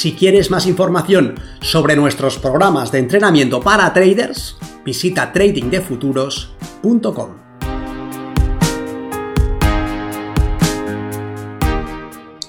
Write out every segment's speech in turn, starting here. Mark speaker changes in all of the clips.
Speaker 1: Si quieres más información sobre nuestros programas de entrenamiento para traders, visita tradingdefuturos.com.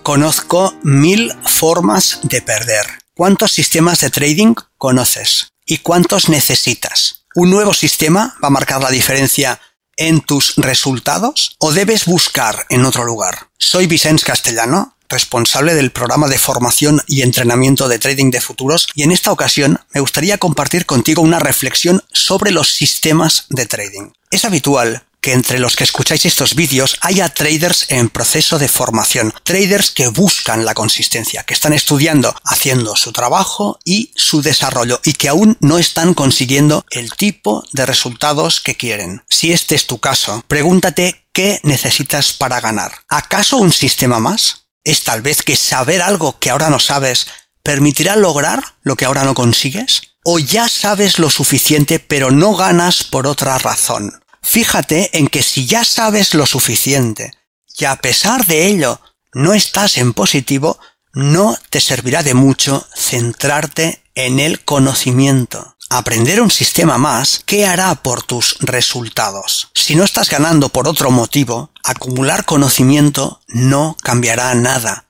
Speaker 2: Conozco mil formas de perder. ¿Cuántos sistemas de trading conoces? ¿Y cuántos necesitas? ¿Un nuevo sistema va a marcar la diferencia en tus resultados o debes buscar en otro lugar? Soy Vicens Castellano responsable del programa de formación y entrenamiento de trading de futuros, y en esta ocasión me gustaría compartir contigo una reflexión sobre los sistemas de trading. Es habitual que entre los que escucháis estos vídeos haya traders en proceso de formación, traders que buscan la consistencia, que están estudiando, haciendo su trabajo y su desarrollo y que aún no están consiguiendo el tipo de resultados que quieren. Si este es tu caso, pregúntate qué necesitas para ganar. ¿Acaso un sistema más? Es tal vez que saber algo que ahora no sabes permitirá lograr lo que ahora no consigues? ¿O ya sabes lo suficiente pero no ganas por otra razón? Fíjate en que si ya sabes lo suficiente y a pesar de ello no estás en positivo, no te servirá de mucho centrarte en el conocimiento aprender un sistema más, ¿qué hará por tus resultados? Si no estás ganando por otro motivo, acumular conocimiento no cambiará nada.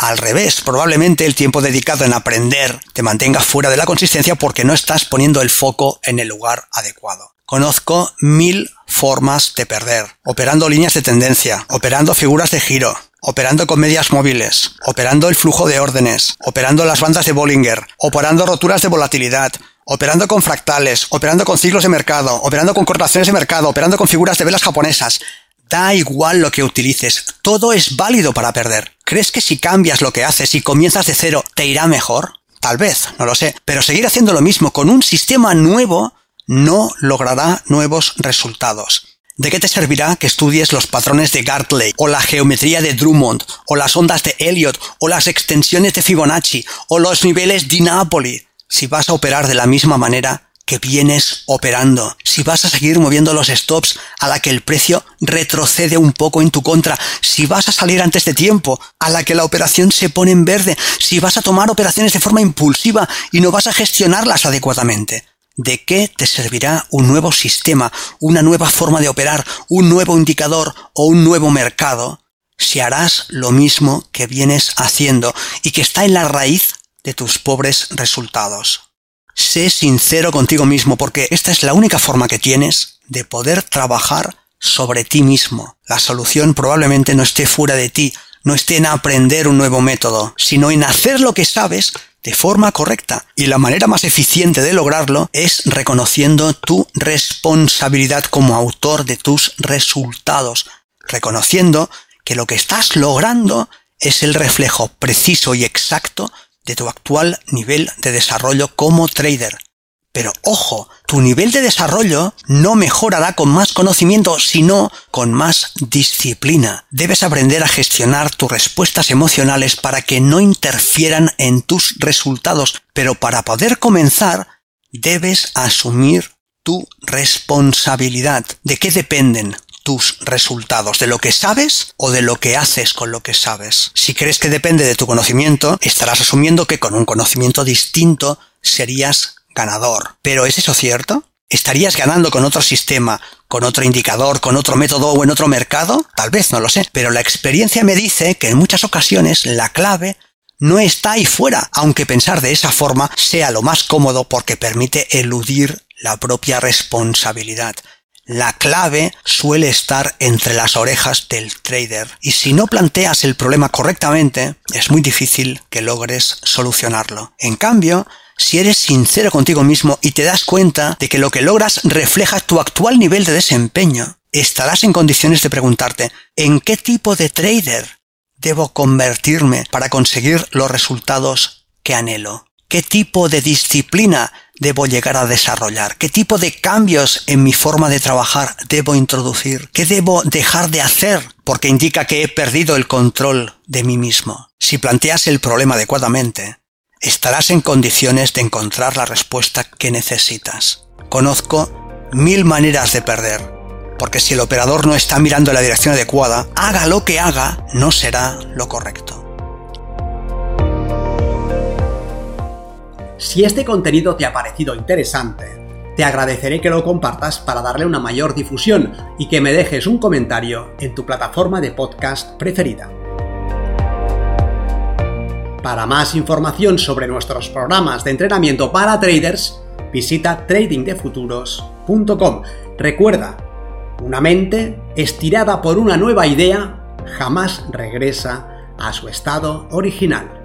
Speaker 2: Al revés, probablemente el tiempo dedicado en aprender te mantenga fuera de la consistencia porque no estás poniendo el foco en el lugar adecuado. Conozco mil formas de perder, operando líneas de tendencia, operando figuras de giro, operando con medias móviles, operando el flujo de órdenes, operando las bandas de Bollinger, operando roturas de volatilidad, operando con fractales, operando con ciclos de mercado, operando con correlaciones de mercado, operando con figuras de velas japonesas. Da igual lo que utilices, todo es válido para perder. ¿Crees que si cambias lo que haces y comienzas de cero, te irá mejor? Tal vez, no lo sé, pero seguir haciendo lo mismo con un sistema nuevo no logrará nuevos resultados. ¿De qué te servirá que estudies los patrones de Gartley, o la geometría de Drummond, o las ondas de Elliot, o las extensiones de Fibonacci, o los niveles de Napoli? Si vas a operar de la misma manera que vienes operando, si vas a seguir moviendo los stops a la que el precio retrocede un poco en tu contra, si vas a salir antes de tiempo, a la que la operación se pone en verde, si vas a tomar operaciones de forma impulsiva y no vas a gestionarlas adecuadamente. ¿De qué te servirá un nuevo sistema, una nueva forma de operar, un nuevo indicador o un nuevo mercado si harás lo mismo que vienes haciendo y que está en la raíz de tus pobres resultados. Sé sincero contigo mismo porque esta es la única forma que tienes de poder trabajar sobre ti mismo. La solución probablemente no esté fuera de ti, no esté en aprender un nuevo método, sino en hacer lo que sabes de forma correcta. Y la manera más eficiente de lograrlo es reconociendo tu responsabilidad como autor de tus resultados, reconociendo que lo que estás logrando es el reflejo preciso y exacto de tu actual nivel de desarrollo como trader. Pero ojo, tu nivel de desarrollo no mejorará con más conocimiento, sino con más disciplina. Debes aprender a gestionar tus respuestas emocionales para que no interfieran en tus resultados, pero para poder comenzar, debes asumir tu responsabilidad. ¿De qué dependen tus resultados, de lo que sabes o de lo que haces con lo que sabes. Si crees que depende de tu conocimiento, estarás asumiendo que con un conocimiento distinto serías ganador. ¿Pero es eso cierto? ¿Estarías ganando con otro sistema, con otro indicador, con otro método o en otro mercado? Tal vez, no lo sé. Pero la experiencia me dice que en muchas ocasiones la clave no está ahí fuera, aunque pensar de esa forma sea lo más cómodo porque permite eludir la propia responsabilidad. La clave suele estar entre las orejas del trader y si no planteas el problema correctamente es muy difícil que logres solucionarlo. En cambio, si eres sincero contigo mismo y te das cuenta de que lo que logras refleja tu actual nivel de desempeño, estarás en condiciones de preguntarte ¿en qué tipo de trader debo convertirme para conseguir los resultados que anhelo? Qué tipo de disciplina debo llegar a desarrollar, qué tipo de cambios en mi forma de trabajar debo introducir, qué debo dejar de hacer porque indica que he perdido el control de mí mismo. Si planteas el problema adecuadamente, estarás en condiciones de encontrar la respuesta que necesitas. Conozco mil maneras de perder, porque si el operador no está mirando en la dirección adecuada, haga lo que haga, no será lo correcto.
Speaker 1: Si este contenido te ha parecido interesante, te agradeceré que lo compartas para darle una mayor difusión y que me dejes un comentario en tu plataforma de podcast preferida. Para más información sobre nuestros programas de entrenamiento para traders, visita tradingdefuturos.com. Recuerda, una mente estirada por una nueva idea jamás regresa a su estado original.